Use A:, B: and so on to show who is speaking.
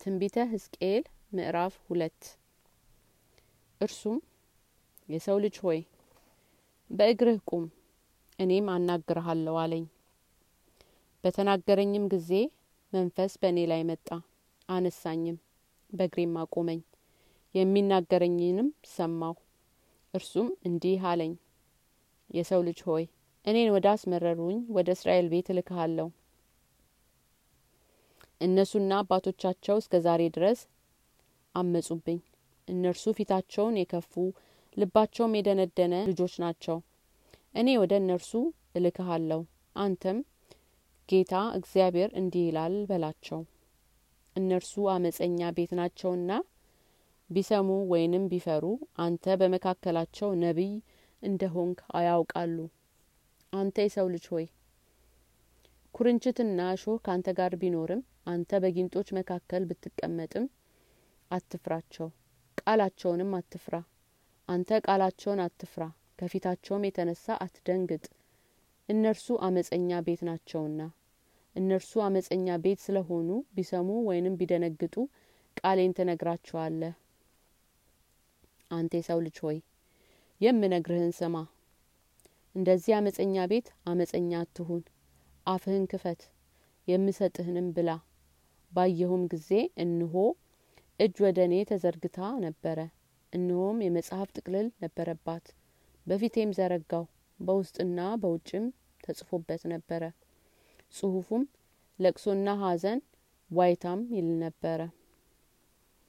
A: ትንቢተ ሕዝቅኤል ምዕራፍ ሁለት። እርሱም የሰው ልጅ ሆይ በእግርህ ቁም እኔም አናግርሃለሁ አለኝ። በተናገረኝም ጊዜ መንፈስ በእኔ ላይ መጣ አነሳኝም በእግሬም አቆመኝ የሚናገረኝንም ሰማሁ። እርሱም እንዲህ አለኝ የሰው ልጅ ሆይ እኔን ወደ አስመረሩኝ ወደ እስራኤል ቤት እልክሃለሁ እነሱና አባቶቻቸው እስከ ዛሬ ድረስ አመጹብኝ እነርሱ ፊታቸውን የከፉ ልባቸውም የደነደነ ልጆች ናቸው። እኔ ወደ እነርሱ እልክሃለሁ አንተም ጌታ እግዚአብሔር እንዲህ ይላል በላቸው። እነርሱ አመፀኛ ቤት ናቸውና ቢሰሙ ወይንም ቢፈሩ አንተ በመካከላቸው ነቢይ እንደሆንክ አያውቃሉ። አንተ የሰው ልጅ ሆይ ኩርንችትና እሾህ ካንተ ጋር ቢኖርም አንተ በጊንጦች መካከል ብትቀመጥም አትፍራቸው ቃላቸውንም አትፍራ። አንተ ቃላቸውን አትፍራ ከፊታቸውም የተነሳ አትደንግጥ። እነርሱ አመፀኛ ቤት ናቸውና። እነርሱ አመፀኛ ቤት ስለሆኑ ቢሰሙ ወይንም ቢደነግጡ ቃሌን ትነግራቸዋለህ። አንተ የሰው ልጅ ሆይ የምነግርህን ስማ። እንደዚህ አመፀኛ ቤት አመፀኛ አትሁን አፍህን ክፈት የምሰጥህንም ብላ። ባየሁም ጊዜ እንሆ እጅ ወደ እኔ ተዘርግታ ነበረ። እነሆም የመጽሐፍ ጥቅልል ነበረባት። በፊቴም ዘረጋው በውስጥና በውጭም ተጽፎበት ነበረ። ጽሁፉም ለቅሶና ሀዘን ዋይታም ይል ነበረ